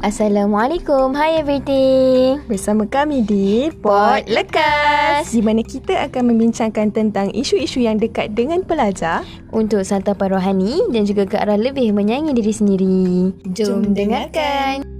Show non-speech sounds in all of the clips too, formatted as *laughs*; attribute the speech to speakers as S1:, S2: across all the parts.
S1: Assalamualaikum, hi everything.
S2: Bersama kami di
S1: Pot Lekas.
S2: Di mana kita akan membincangkan tentang isu-isu yang dekat dengan pelajar
S1: Untuk santapan rohani dan juga ke arah lebih menyayangi diri sendiri. Jom,
S2: Jom
S1: dengarkan.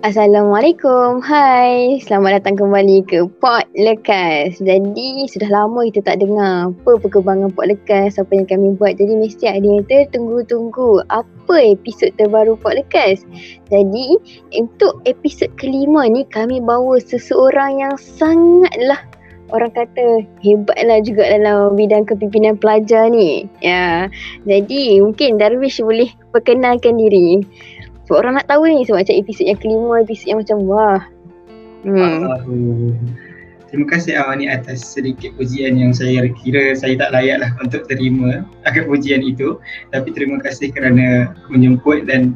S1: Assalamualaikum. Hai. Selamat datang kembali ke Pot Lekas. Jadi, sudah lama kita tak dengar apa perkembangan Pot Lekas, apa yang kami buat. Jadi, mesti ada yang tertunggu-tunggu apa episod terbaru Pot Lekas. Jadi, untuk episod kelima ni, kami bawa seseorang yang sangatlah orang kata hebatlah juga dalam bidang kepimpinan pelajar ni. Ya. Jadi, mungkin Darwish boleh perkenalkan diri. Sebab orang nak tahu ni sebab macam episod yang kelima, episod yang macam wah. Hmm.
S3: Uh, terima kasih Awani atas sedikit pujian yang saya kira saya tak layak lah untuk terima akan pujian itu. Tapi terima kasih kerana menjemput dan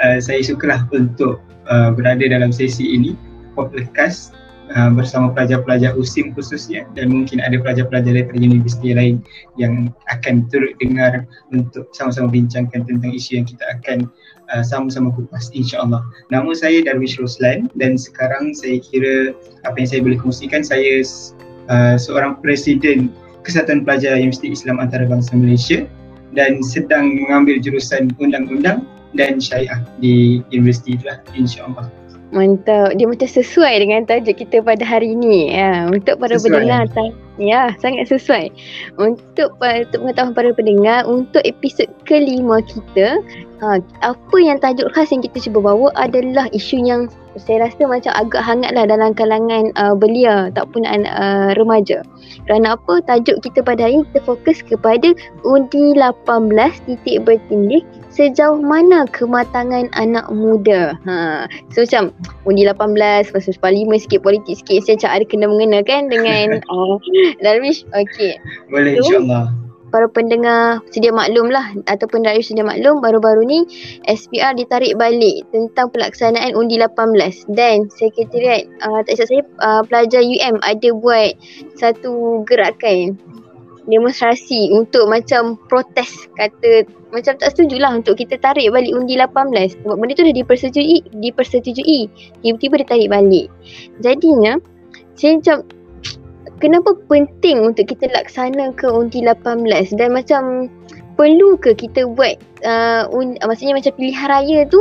S3: uh, saya sukalah untuk uh, berada dalam sesi ini podcast uh, bersama pelajar-pelajar USIM khususnya dan mungkin ada pelajar-pelajar daripada universiti lain yang akan turut dengar untuk sama-sama bincangkan tentang isu yang kita akan uh, sama-sama kupas insyaAllah. Nama saya Darwish Roslan dan sekarang saya kira apa yang saya boleh kongsikan saya uh, seorang presiden Kesatuan Pelajar Universiti Islam Antarabangsa Malaysia dan sedang mengambil jurusan undang-undang dan syariah di universiti itulah insyaAllah.
S1: Mantap. Dia macam sesuai dengan tajuk kita pada hari ini. Ya, untuk para
S3: Sesuai,
S1: pendengar, ya, sangat sesuai. Untuk untuk pengetahuan para pendengar, untuk episod kelima kita, ha, apa yang tajuk khas yang kita cuba bawa adalah isu yang saya rasa macam agak hangat lah dalam kalangan uh, belia ataupun uh, remaja. Kerana apa? Tajuk kita pada hari ini kita fokus kepada undi 18 titik bertindih sejauh mana kematangan anak muda. Ha. So macam undi 18, lepas tu parlimen sikit, politik sikit, saya macam ada kena-mengena kan dengan uh, *laughs* *laughs* Darwish. Okay.
S3: Boleh
S1: So,
S3: insyaAllah.
S1: Para pendengar sedia maklum lah ataupun Darwish sedia maklum baru-baru ni SPR ditarik balik tentang pelaksanaan undi 18 dan sekretariat uh, tak silap saya uh, pelajar UM ada buat satu gerakan demonstrasi untuk macam protes kata macam tak setuju lah untuk kita tarik balik undi 18 sebab benda tu dah dipersetujui dipersetujui tiba-tiba dia tarik balik jadinya saya macam kenapa penting untuk kita laksana ke undi 18 dan macam perlu ke kita buat uh, un, maksudnya macam pilihan raya tu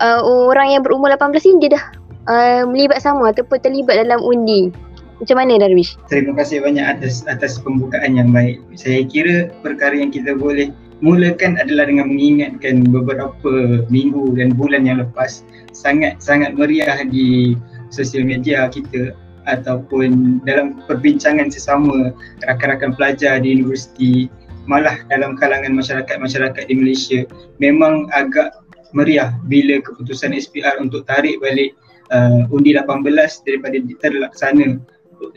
S1: uh, orang yang berumur 18 ni dia dah uh, melibat sama ataupun terlibat dalam undi macam mana Darwish?
S3: Terima kasih banyak atas atas pembukaan yang baik. Saya kira perkara yang kita boleh mulakan adalah dengan mengingatkan beberapa minggu dan bulan yang lepas sangat sangat meriah di sosial media kita ataupun dalam perbincangan sesama rakan-rakan pelajar di universiti malah dalam kalangan masyarakat-masyarakat di Malaysia memang agak meriah bila keputusan SPR untuk tarik balik uh, undi 18 daripada terlaksana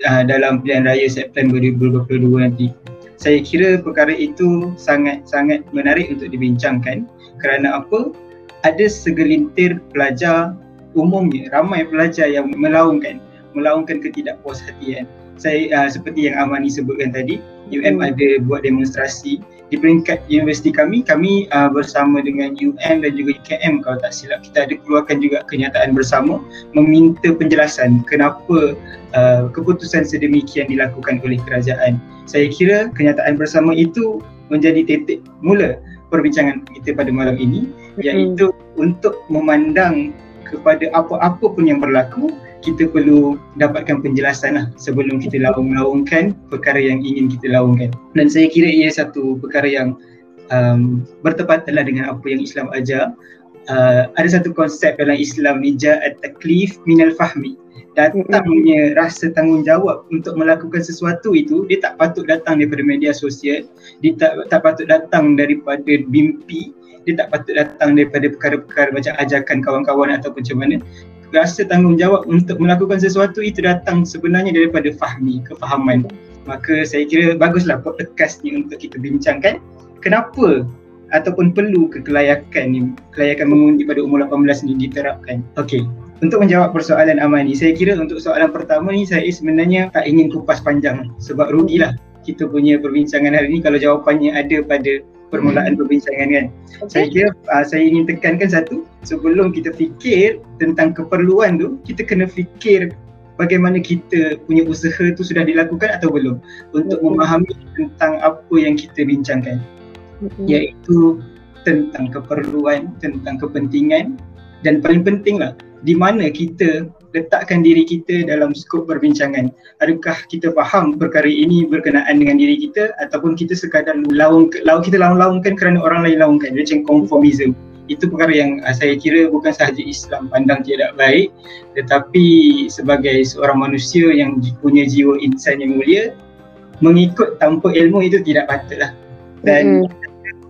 S3: uh, dalam pilihan raya September 2022 nanti. Saya kira perkara itu sangat-sangat menarik untuk dibincangkan kerana apa? Ada segelintir pelajar umumnya, ramai pelajar yang melaungkan melaungkan ketidakpuashatian. Saya uh, seperti yang Amani sebutkan tadi, UM
S1: Hmm.
S3: ada buat demonstrasi di peringkat universiti kami, kami uh, bersama dengan UM dan juga UKM kalau tak silap kita ada keluarkan juga kenyataan bersama meminta penjelasan kenapa uh, keputusan sedemikian dilakukan oleh kerajaan. Saya kira kenyataan bersama itu menjadi titik mula perbincangan kita pada malam ini iaitu untuk memandang kepada apa-apa pun yang berlaku kita perlu dapatkan penjelasan lah sebelum kita laung-laungkan perkara yang ingin kita laungkan. Dan saya kira ia satu perkara yang um, bertepatan dengan apa yang Islam ajar. Uh, ada satu konsep dalam Islam ni ja'at taklif minal fahmi. Datangnya rasa tanggungjawab untuk melakukan sesuatu itu dia tak patut datang daripada media sosial, dia tak, tak patut datang daripada mimpi, dia tak patut datang daripada perkara-perkara macam ajakan kawan-kawan ataupun macam mana rasa tanggungjawab untuk melakukan sesuatu itu datang sebenarnya daripada fahmi, kefahaman. Maka saya kira baguslah podcast ni untuk kita bincangkan kenapa ataupun perlu ke kelayakan ni, kelayakan mengundi pada umur 18 ni diterapkan. Okey, untuk menjawab persoalan Amani, saya kira untuk soalan pertama ni saya sebenarnya tak ingin kupas panjang sebab rugilah kita punya perbincangan hari ini kalau jawapannya ada pada permulaan perbincangan kan. Okay. Saya kira uh, saya ingin tekankan satu, sebelum kita fikir tentang keperluan tu, kita kena fikir bagaimana kita punya usaha tu sudah dilakukan atau belum untuk okay. memahami tentang apa yang kita bincangkan. Okay. Iaitu tentang keperluan, tentang kepentingan dan paling pentinglah di mana kita letakkan diri kita dalam skop perbincangan. Adakah kita faham perkara ini berkenaan dengan diri kita ataupun kita sekadar laung, laung kita laung-laungkan kerana orang lain laungkan. Macam conformism. Itu perkara yang uh, saya kira bukan sahaja Islam pandang tidak baik tetapi sebagai seorang manusia yang punya jiwa insan yang mulia mengikut tanpa ilmu itu tidak patutlah. Dan mm-hmm.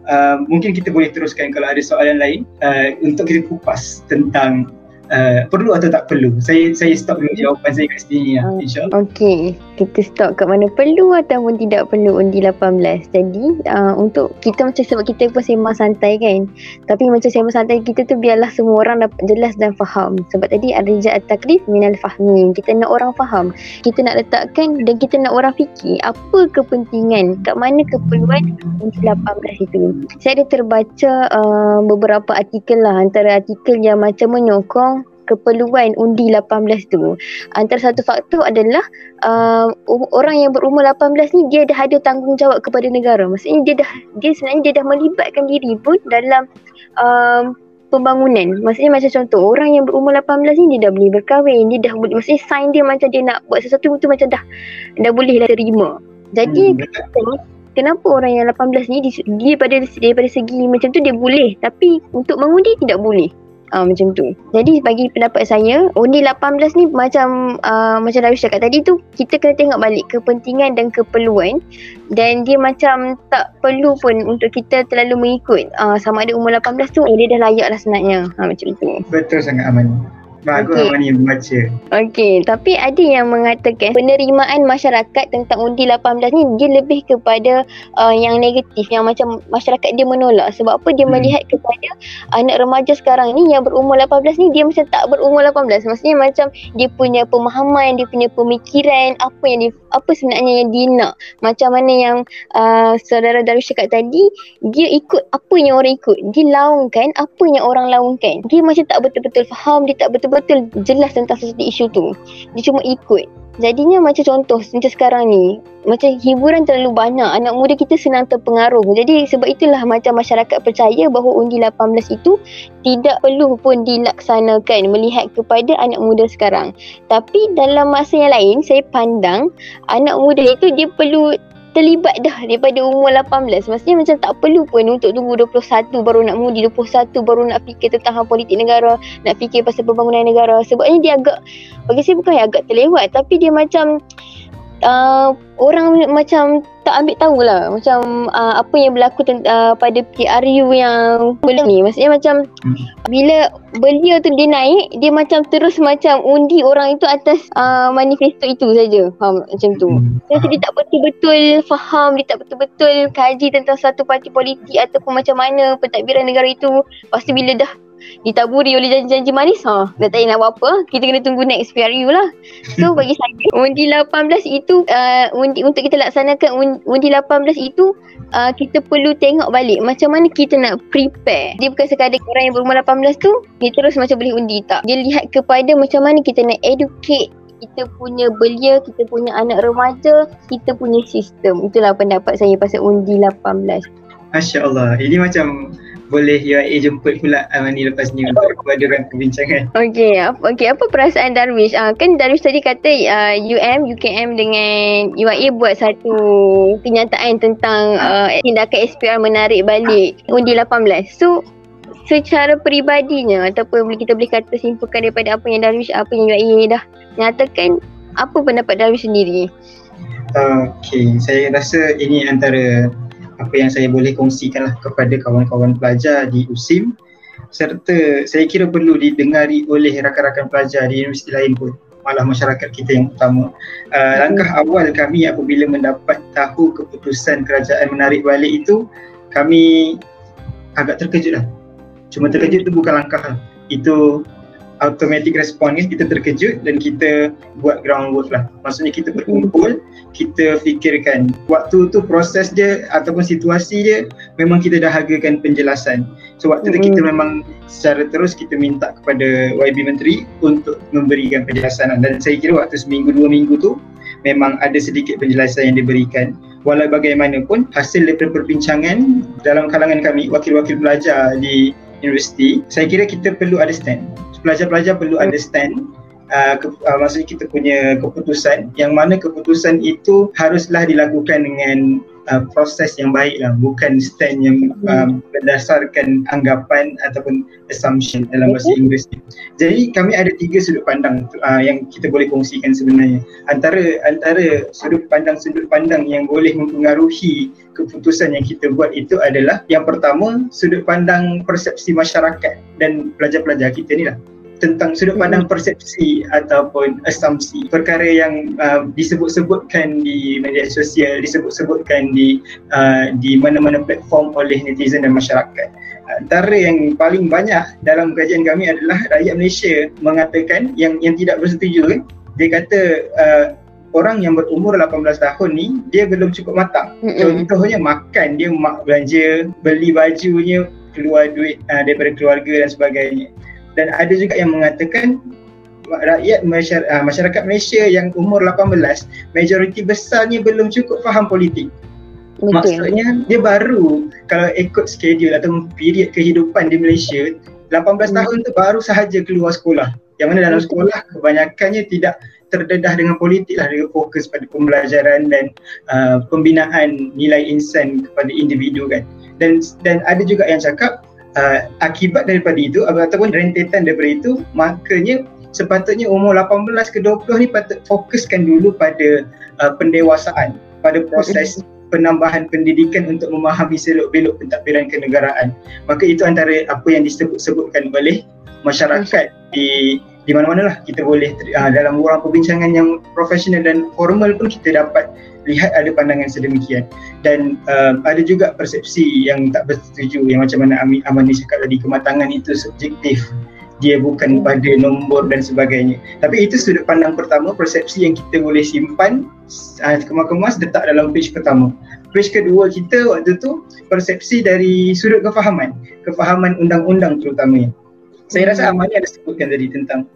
S3: Uh, mungkin kita boleh teruskan kalau ada soalan lain uh, untuk kita kupas tentang uh, perlu atau tak perlu? Saya saya stop dulu jawapan saya kat sini ya, uh, insyaAllah.
S1: Okey, kita stop kat mana perlu ataupun tidak perlu undi 18. Jadi uh, untuk kita macam sebab kita pun sembang santai kan. Tapi macam sembang santai kita tu biarlah semua orang dapat jelas dan faham. Sebab tadi ada rijat takrif minal fahmi. Kita nak orang faham. Kita nak letakkan dan kita nak orang fikir apa kepentingan, kat mana keperluan undi 18 itu. Saya ada terbaca uh, beberapa artikel lah antara artikel yang macam menyokong keperluan undi 18 tu. Antara satu faktor adalah uh, orang yang berumur 18 ni dia dah ada tanggungjawab kepada negara. Maksudnya dia dah dia sebenarnya dia dah melibatkan diri pun dalam uh, pembangunan. Maksudnya macam contoh orang yang berumur 18 ni dia dah boleh berkahwin dia dah boleh maksudnya sign dia macam dia nak buat sesuatu tu macam dah dah boleh lah terima. Jadi hmm. kenapa orang yang 18 ni dia, dia pada daripada segi macam tu dia boleh. Tapi untuk mengundi tidak boleh uh, macam tu. Jadi bagi pendapat saya, undi 18 ni macam uh, macam Darwish cakap tadi tu, kita kena tengok balik kepentingan dan keperluan dan dia macam tak perlu pun untuk kita terlalu mengikut uh, sama ada umur 18 tu, oh, dia dah layak lah sebenarnya. Uh, macam tu.
S3: Betul sangat Aman. Bagus okay. Amani membaca.
S1: Okey, tapi ada yang mengatakan penerimaan masyarakat tentang undi 18 ni dia lebih kepada uh, yang negatif yang macam masyarakat dia menolak sebab apa dia hmm. melihat kepada anak remaja sekarang ni yang berumur 18 ni dia macam tak berumur 18. Maksudnya macam dia punya pemahaman, dia punya pemikiran apa yang dia apa sebenarnya yang dia nak. Macam mana yang uh, saudara Darwish cakap tadi, dia ikut apa yang orang ikut. Dia laungkan apa yang orang laungkan. Dia macam tak betul-betul faham, dia tak betul betul-betul jelas tentang sesuatu isu tu. Dia cuma ikut. Jadinya macam contoh macam sekarang ni, macam hiburan terlalu banyak, anak muda kita senang terpengaruh. Jadi sebab itulah macam masyarakat percaya bahawa undi 18 itu tidak perlu pun dilaksanakan melihat kepada anak muda sekarang. Tapi dalam masa yang lain, saya pandang anak muda itu dia perlu terlibat dah daripada umur 18 Maksudnya macam tak perlu pun untuk tunggu 21 baru nak mudi 21 baru nak fikir tentang hal politik negara Nak fikir pasal pembangunan negara. Sebabnya dia agak Bagi saya bukan agak terlewat Tapi dia macam uh, Orang macam tak ambil tahu lah macam uh, apa yang berlaku uh, pada PRU yang belum ni. Maksudnya macam hmm. bila belia tu dia naik dia macam terus macam undi orang itu atas uh, manifesto itu saja. Faham? Macam tu. Hmm. jadi dia tak betul-betul faham dia tak betul-betul kaji tentang satu parti politik ataupun macam mana pentadbiran negara itu. Pasti bila dah ditaburi oleh janji-janji manis ha dah tak nak buat apa kita kena tunggu next PRU lah so *laughs* bagi saya undi 18 itu uh, undi untuk kita laksanakan undi 18 itu uh, kita perlu tengok balik macam mana kita nak prepare dia bukan sekadar orang yang berumur 18 tu dia terus macam boleh undi tak dia lihat kepada macam mana kita nak educate kita punya belia, kita punya anak remaja, kita punya sistem. Itulah pendapat saya pasal undi 18.
S3: Masya Allah. Ini macam boleh UIA jemput pula Amani lepas ni untuk kehadiran perbincangan.
S1: Okey, apa okey apa perasaan Darwish? Uh, kan Darwish tadi kata uh, UM, UKM dengan UIA buat satu kenyataan tentang uh, tindakan SPR menarik balik undi 18. So secara peribadinya ataupun kita boleh kata simpulkan daripada apa yang Darwish apa yang UIA dah nyatakan apa pendapat Darwish sendiri?
S3: Okey, saya rasa ini antara apa yang saya boleh kongsikan lah kepada kawan-kawan pelajar di USIM serta saya kira perlu didengari oleh rakan-rakan pelajar di universiti lain pun malah masyarakat kita yang utama. Uh, langkah awal kami apabila mendapat tahu keputusan kerajaan menarik balik itu kami agak terkejut lah. Cuma terkejut itu bukan langkah lah. Itu automatic response ni kita terkejut dan kita buat groundwork lah. Maksudnya kita berkumpul kita fikirkan waktu tu proses dia ataupun situasi dia memang kita dahagakan penjelasan. So waktu tu kita memang secara terus kita minta kepada YB Menteri untuk memberikan penjelasan dan saya kira waktu seminggu dua minggu tu memang ada sedikit penjelasan yang diberikan. Walau bagaimanapun hasil daripada perbincangan dalam kalangan kami wakil-wakil pelajar di universiti saya kira kita perlu understand pelajar-pelajar perlu understand uh, ke, uh, maksudnya kita punya keputusan yang mana keputusan itu haruslah dilakukan dengan uh, proses yang baik lah bukan stand yang hmm. um, berdasarkan anggapan ataupun assumption dalam bahasa Inggeris jadi kami ada tiga sudut pandang uh, yang kita boleh kongsikan sebenarnya. Antara antara sudut pandang sudut pandang yang boleh mempengaruhi keputusan yang kita buat itu adalah yang pertama sudut pandang persepsi masyarakat dan pelajar-pelajar kita ni lah tentang sudut pandang persepsi ataupun asumsi. Perkara yang uh, disebut-sebutkan di media sosial disebut-sebutkan di uh, di mana-mana platform oleh netizen dan masyarakat. Antara yang paling banyak dalam kajian kami adalah rakyat Malaysia mengatakan yang yang tidak bersetuju. Dia kata uh, orang yang berumur 18 tahun ni dia belum cukup matang. Mm-hmm. contohnya makan dia mak belanja beli bajunya keluar duit uh, daripada keluarga dan sebagainya dan ada juga yang mengatakan rakyat ah, masyarakat Malaysia yang umur 18 majoriti besarnya belum cukup faham politik. Betul. Maksudnya dia baru kalau ikut schedule atau period kehidupan di Malaysia 18 hmm. tahun tu baru sahaja keluar sekolah. Yang mana dalam sekolah kebanyakannya tidak terdedah dengan politik lah dengan fokus pada pembelajaran dan uh, pembinaan nilai insan kepada individu kan. Dan dan ada juga yang cakap uh, akibat daripada itu ataupun rentetan daripada itu makanya sepatutnya umur 18 ke 20 ni patut fokuskan dulu pada uh, pendewasaan pada proses penambahan pendidikan untuk memahami selok-belok pentadbiran kenegaraan. Maka itu antara apa yang disebut-sebutkan oleh masyarakat di di mana-mana lah kita boleh uh, dalam ruang perbincangan yang profesional dan formal pun kita dapat lihat ada pandangan sedemikian. Dan uh, ada juga persepsi yang tak bersetuju yang macam mana Amin Amani cakap tadi kematangan itu subjektif. Dia bukan pada nombor dan sebagainya. Tapi itu sudut pandang pertama persepsi yang kita boleh simpan uh, kemas-kemas letak dalam page pertama. Page kedua kita waktu tu persepsi dari sudut kefahaman. Kefahaman undang-undang terutamanya saya rasa Amani ada sebutkan tadi tentang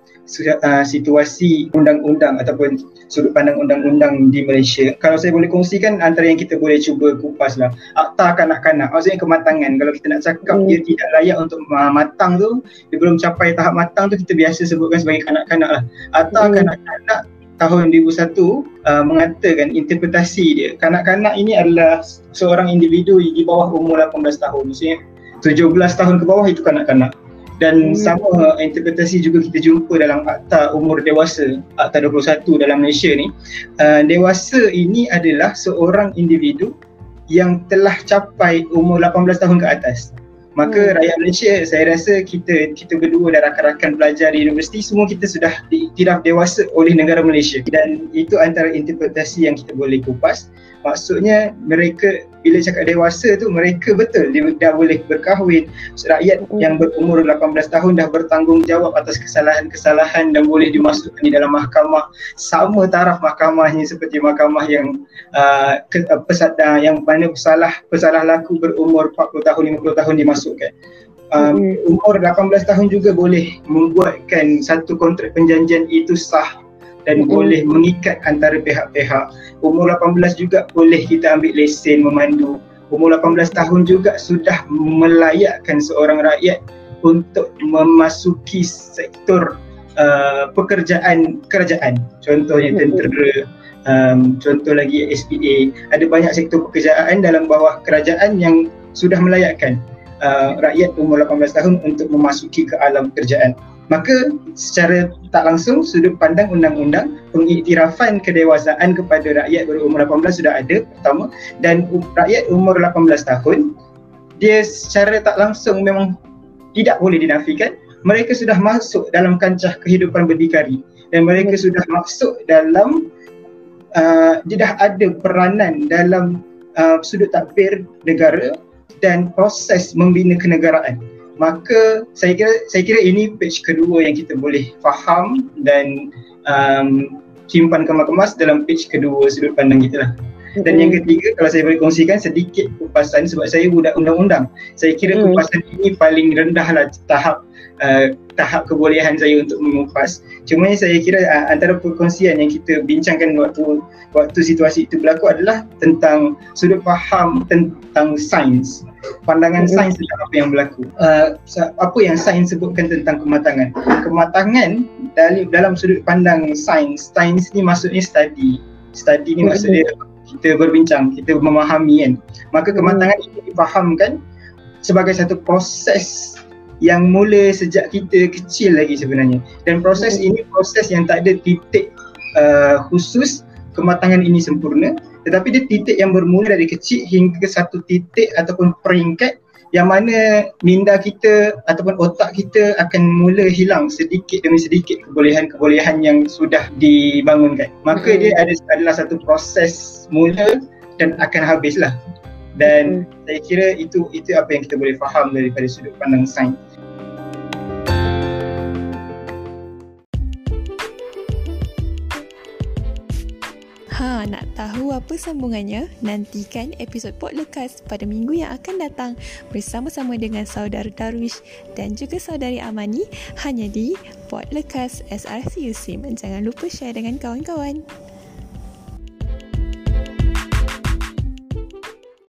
S3: uh, situasi undang-undang ataupun sudut pandang undang-undang di Malaysia. Kalau saya boleh kongsikan antara yang kita boleh cuba kupas lah. Akta kanak-kanak, maksudnya kematangan. Kalau kita nak cakap hmm. dia tidak layak untuk uh, matang tu, dia belum capai tahap matang tu kita biasa sebutkan sebagai kanak-kanak lah. Akta hmm. kanak-kanak tahun 2001 uh, mengatakan interpretasi dia kanak-kanak ini adalah seorang individu di bawah umur 18 tahun maksudnya 17 tahun ke bawah itu kanak-kanak dan hmm. sama interpretasi juga kita jumpa dalam akta umur dewasa akta 21 dalam Malaysia ni uh, dewasa ini adalah seorang individu yang telah capai umur 18 tahun ke atas maka hmm. rakyat Malaysia saya rasa kita kita berdua dan rakan-rakan pelajar di universiti semua kita sudah diiktiraf dewasa oleh negara Malaysia dan itu antara interpretasi yang kita boleh kupas maksudnya mereka bila cakap dewasa tu mereka betul dia dah boleh berkahwin rakyat hmm. yang berumur 18 tahun dah bertanggungjawab atas kesalahan-kesalahan dan boleh dimasukkan di dalam mahkamah sama taraf mahkamahnya seperti mahkamah yang uh, ke, uh, pesat, uh, yang mana pesalah pesalah laku berumur 40 tahun 50 tahun dimasuk masukkan. Um, umur 18 tahun juga boleh membuatkan satu kontrak perjanjian itu sah dan hmm. boleh mengikat antara pihak-pihak. Umur 18 juga boleh kita ambil lesen memandu. Umur 18 tahun juga sudah melayakkan seorang rakyat untuk memasuki sektor uh, pekerjaan kerajaan. Contohnya tentera, um, contoh lagi SPA. Ada banyak sektor pekerjaan dalam bawah kerajaan yang sudah melayakkan uh, rakyat umur 18 tahun untuk memasuki ke alam pekerjaan. Maka secara tak langsung sudut pandang undang-undang pengiktirafan kedewasaan kepada rakyat berumur 18 sudah ada pertama dan rakyat umur 18 tahun dia secara tak langsung memang tidak boleh dinafikan mereka sudah masuk dalam kancah kehidupan berdikari dan mereka sudah masuk dalam uh, dia dah ada peranan dalam uh, sudut takbir negara dan proses membina kenegaraan. maka saya kira saya kira ini page kedua yang kita boleh faham dan um, simpan kemas-kemas dalam page kedua sudut pandang kita lah. Dan yang ketiga kalau saya boleh kongsikan sedikit kupasan sebab saya budak undang-undang. Saya kira mm. kupasan ini paling rendah lah tahap uh, tahap kebolehan saya untuk mengupas. Cuma saya kira uh, antara perkongsian yang kita bincangkan waktu waktu situasi itu berlaku adalah tentang sudut faham tentang sains pandangan mm-hmm. sains tentang apa yang berlaku. Uh, apa yang sains sebutkan tentang kematangan? Kematangan dalam dalam sudut pandang sains, sains ni maksudnya study. Study ni maksudnya kita berbincang, kita memahami kan. Maka kematangan ini difahamkan sebagai satu proses yang mula sejak kita kecil lagi sebenarnya. Dan proses ini proses yang tak ada titik uh, khusus kematangan ini sempurna tetapi dia titik yang bermula dari kecil hingga satu titik ataupun peringkat yang mana minda kita ataupun otak kita akan mula hilang sedikit demi sedikit kebolehan-kebolehan yang sudah dibangunkan. Maka hmm. dia ada, adalah satu proses mula dan akan habislah. Dan hmm. saya kira itu itu apa yang kita boleh faham daripada sudut pandang sains.
S2: Nak tahu apa sambungannya? Nantikan episod Lekas pada minggu yang akan datang bersama-sama dengan saudara Darwish dan juga saudari Amani hanya di Pot Lekas SRCUSIM. Jangan lupa share dengan kawan-kawan.